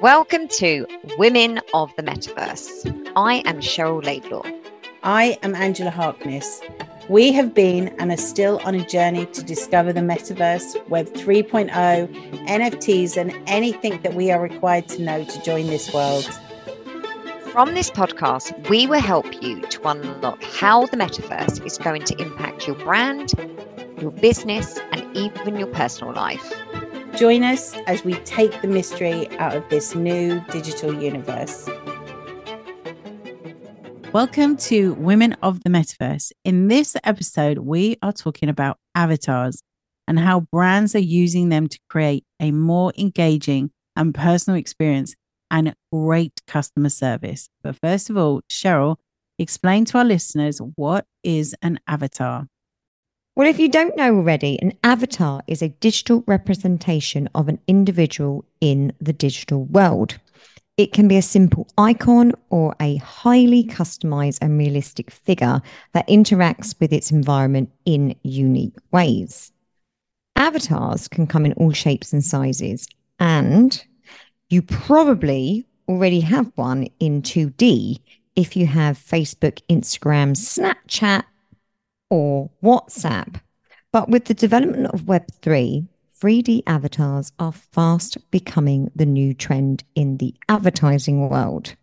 Welcome to Women of the Metaverse. I am Cheryl Laidlaw. I am Angela Harkness. We have been and are still on a journey to discover the metaverse, Web 3.0, NFTs, and anything that we are required to know to join this world. From this podcast, we will help you to unlock how the metaverse is going to impact your brand, your business, and even your personal life. Join us as we take the mystery out of this new digital universe. Welcome to Women of the Metaverse. In this episode, we are talking about avatars and how brands are using them to create a more engaging and personal experience and great customer service. But first of all, Cheryl, explain to our listeners what is an avatar? Well, if you don't know already, an avatar is a digital representation of an individual in the digital world. It can be a simple icon or a highly customized and realistic figure that interacts with its environment in unique ways. Avatars can come in all shapes and sizes, and you probably already have one in 2D if you have Facebook, Instagram, Snapchat, or WhatsApp. But with the development of Web3, 3D avatars are fast becoming the new trend in the advertising world.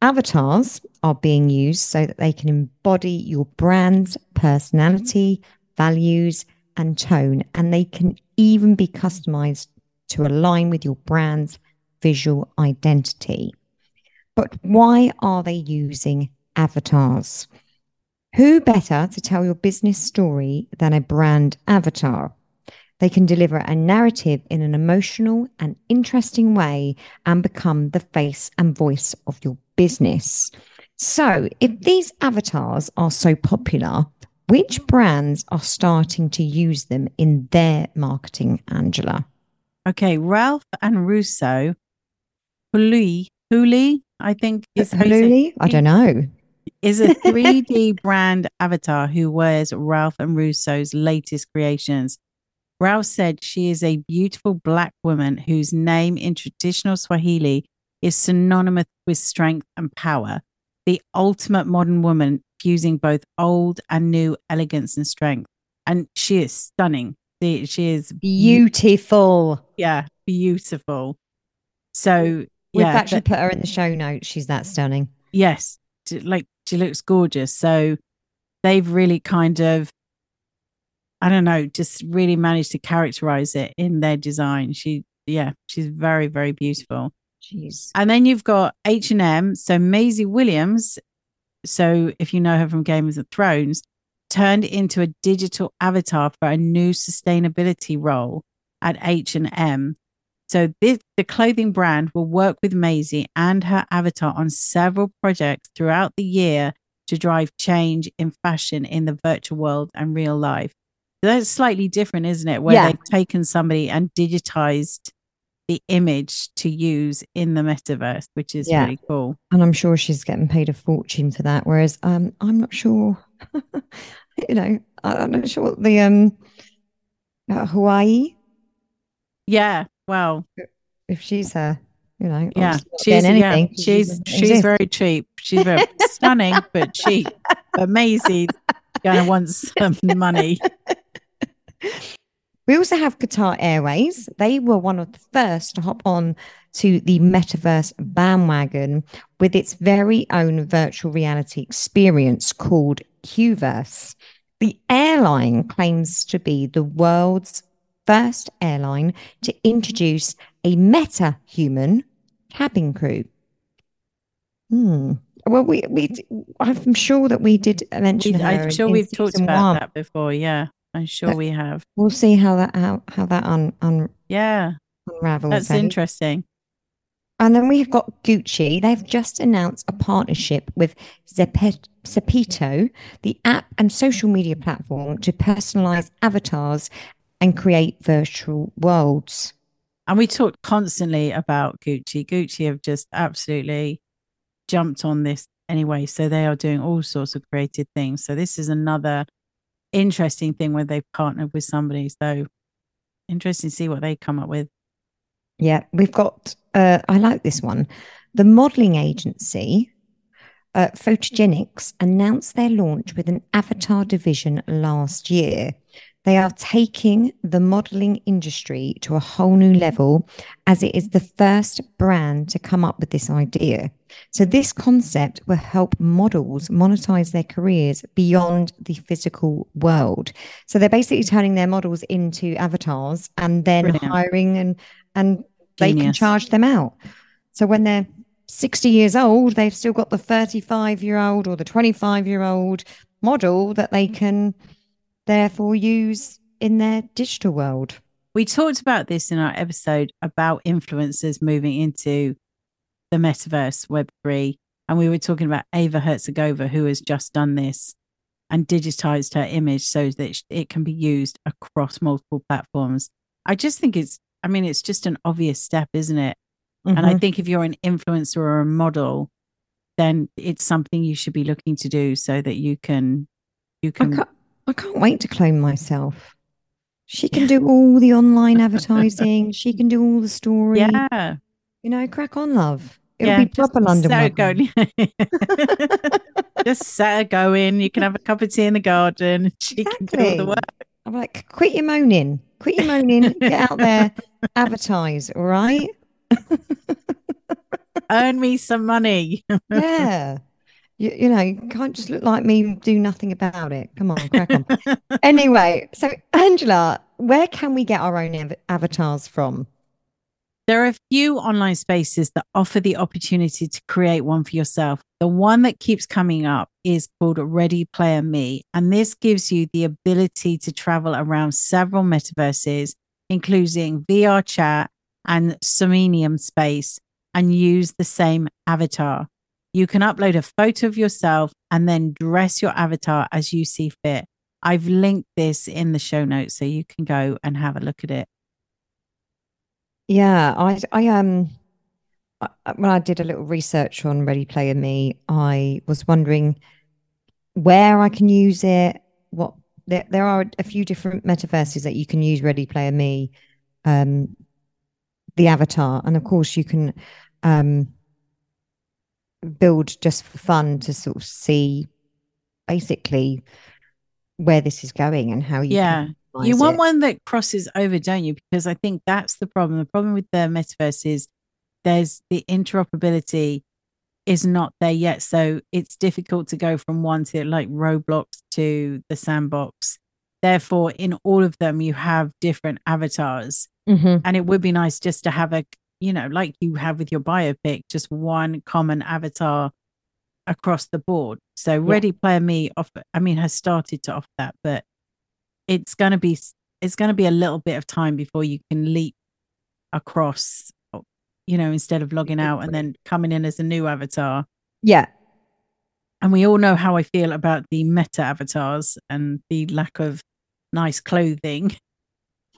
Avatars are being used so that they can embody your brand's personality, values, and tone, and they can even be customized to align with your brand's visual identity. But why are they using avatars? Who better to tell your business story than a brand avatar? They can deliver a narrative in an emotional and interesting way and become the face and voice of your business. So, if these avatars are so popular, which brands are starting to use them in their marketing, Angela? Okay, Ralph and Russo, Huli, Huli, I think is Huli. I don't know is a 3D brand avatar who wears Ralph and Russo's latest creations. Ralph said she is a beautiful black woman whose name in traditional Swahili is synonymous with strength and power, the ultimate modern woman fusing both old and new elegance and strength. And she is stunning. She is beautiful. Yeah, beautiful. So we've yeah, actually put her in the show notes. She's that stunning. Yes, like she looks gorgeous. So they've really kind of, I don't know, just really managed to characterize it in their design. She, yeah, she's very, very beautiful. Jeez. And then you've got H and M. So Maisie Williams. So if you know her from Game of Thrones, turned into a digital avatar for a new sustainability role at H and M. So this, the clothing brand will work with Maisie and her avatar on several projects throughout the year to drive change in fashion in the virtual world and real life. So that's slightly different, isn't it? Where yeah. they've taken somebody and digitized the image to use in the metaverse, which is yeah. really cool. And I'm sure she's getting paid a fortune for that. Whereas um, I'm not sure, you know, I'm not sure what the um, uh, Hawaii. Yeah, well, if she's a, you know, yeah, she's anything, yeah, she's she's very cheap. She's very stunning but cheap. But Maisie going to want some money. We also have Qatar Airways. They were one of the first to hop on to the metaverse bandwagon with its very own virtual reality experience called Qverse. The airline claims to be the world's first airline to introduce a meta human cabin crew. Hmm. Well, we, we, I'm sure that we did mention we, I'm sure in, we've talked about one. that before. Yeah, I'm sure but we have. We'll see how that how how that un, un yeah unravels. That's eh? interesting. And then we've got Gucci. They've just announced a partnership with Zepeto, the app and social media platform, to personalize avatars and create virtual worlds. And we talk constantly about Gucci. Gucci have just absolutely jumped on this anyway. So they are doing all sorts of creative things. So this is another interesting thing where they've partnered with somebody. So interesting to see what they come up with. Yeah, we've got, uh, I like this one. The modeling agency, uh, Photogenics, announced their launch with an avatar division last year. They are taking the modeling industry to a whole new level as it is the first brand to come up with this idea. So, this concept will help models monetize their careers beyond the physical world. So, they're basically turning their models into avatars and then Brilliant. hiring and and they can charge them out. So, when they're 60 years old, they've still got the 35 year old or the 25 year old model that they can therefore use in their digital world. We talked about this in our episode about influencers moving into the metaverse Web3. And we were talking about Eva Herzigová, who has just done this and digitized her image so that it can be used across multiple platforms. I just think it's, I mean, it's just an obvious step, isn't it? And I Mhm. think if you're an influencer or a model, then it's something you should be looking to do so that you can, you can, I can't wait to clone myself. She can do all the online advertising. She can do all the story. yeah, You know, crack on, love. It'll yeah, be proper just London. welcome. going. just set her going. You can have a cup of tea in the garden. She can do all the work. I'm like, quit your moaning. Quit your moaning. Get out there, advertise. All right. Earn me some money. Yeah. You, you know, you can't just look like me and do nothing about it. Come on, crack on. anyway, so Angela, where can we get our own av- avatars from? There are a few online spaces that offer the opportunity to create one for yourself. The one that keeps coming up is called Ready Player Me, and this gives you the ability to travel around several metaverses, including VR chat and Somnium space, and use the same avatar. You can upload a photo of yourself and then dress your avatar as you see fit. I've linked this in the show notes so you can go and have a look at it. Yeah, I, I um, I- when I did a little research on Ready Player Me, I was wondering where I can use it. What there, there are a few different metaverses that you can use Ready Player Me, um, the avatar, and of course you can um build just for fun to sort of see basically where this is going and how you Yeah. You want it. one that crosses over, don't you? Because I think that's the problem. The problem with the metaverse is there's the interoperability is not there yet. So it's difficult to go from one to like Roblox to the sandbox. Therefore, in all of them, you have different avatars. Mhm. And it would be nice just to have a, you know, like you have with your biopic, just one common avatar across the board. So Ready Player Me off I mean, has started to offer that, but it's going to be it's going to be a little bit of time before you can leap across you know instead of logging out and then coming in as a new avatar Yeah. and we all know how i feel about the meta avatars and the lack of nice clothing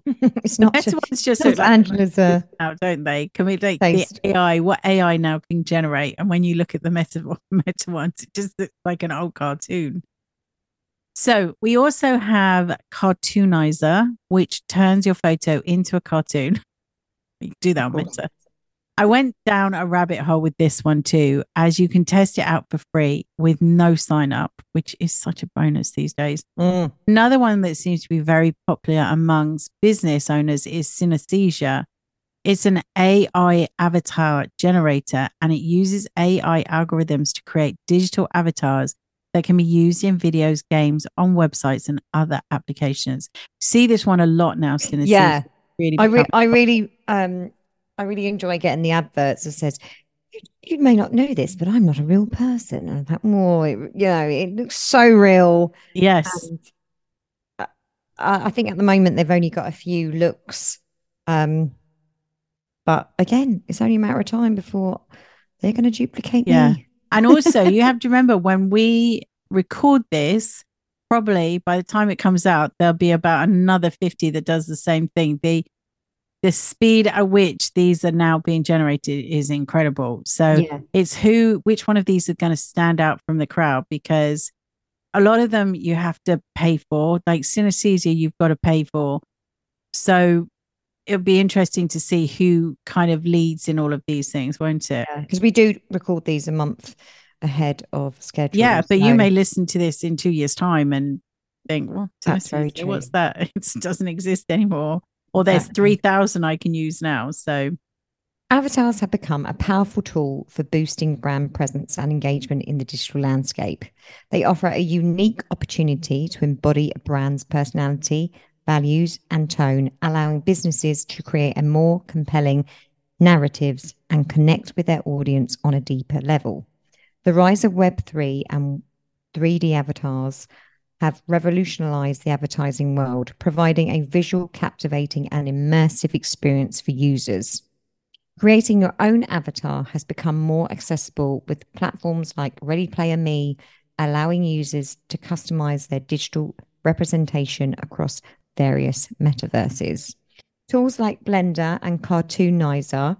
It's not meta just, ones just like Angela's uh, now don't they can we like Taste. the ai what ai now can generate and when you look at the meta meta ones it just looks like an old cartoon so we also have Cartoonizer, which turns your photo into a cartoon. You can do that on Meta. I went down a rabbit hole with this one too, as you can test it out for free with no sign up, which is such a bonus these days. mm, Another one that seems to be very popular amongst business owners is Synthesia. It's an AI avatar generator and it uses AI algorithms to create digital avatars that can be used in videos, games, on websites, and other applications. See this one a lot now, Synthesia. yeah. Really I, re- I really um I really enjoy getting the adverts that says you, you may not know this, but I'm not a real person. And I'm like, oh, it, you know, it looks so real. yes. I, I think at the moment they've only got a few looks. Um, but again, it's only a matter of time before they're going to duplicate Yeah. me. And also, you have to remember when we record this, probably by the time it comes out, there'll be about another 50 that does the same thing. The the speed at which these are now being generated is incredible. So Yeah. it's who which one of these are going to stand out from the crowd because a lot of them you have to pay for, like Synthesia, you've got to pay for. So it'll be interesting to see who kind of leads in all of these things, won't it? Because we do record these a month ahead of schedule. Yeah, but so- you may listen to this in two years' time and think, well, That's very so what's that? It doesn't exist anymore. Or there's 3,000 I can use now. So, Avatars have become a powerful tool for boosting brand presence and engagement in the digital landscape. They offer a unique opportunity to embody a brand's personality, values, and tone, allowing businesses to create a more compelling narratives and connect with their audience on a deeper level. The rise of Web3 and 3D avatars have revolutionized the advertising world, providing a visual, captivating, and immersive experience for users. Creating your own avatar has become more accessible with platforms like Ready Player Me, allowing users to customize their digital representation across various metaverses. Tools like Blender and Cartoonizer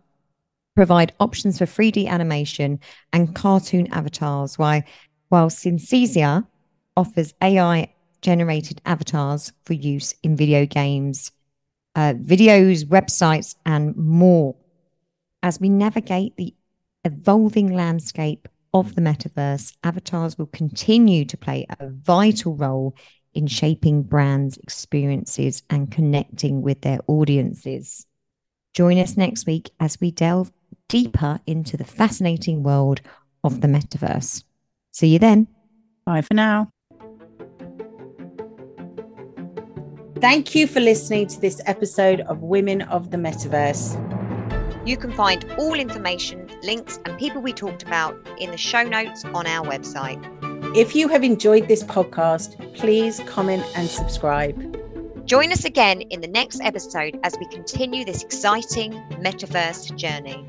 provide options for 3D animation and cartoon avatars, while, while Synthesia offers AI generated avatars for use in video games, uh, videos, websites, and more. As we navigate the evolving landscape of the metaverse, avatars will continue to play a vital role in shaping brands' experiences and connecting with their audiences. Join us next week as we delve deeper into the fascinating world of the metaverse. See you then. bye for now. Thank you for listening to this episode of Women of the Metaverse. You can find all information, links, and people we talked about in the show notes on our website. If you have enjoyed this podcast, please comment and subscribe. Join us again in the next episode as we continue this exciting metaverse journey.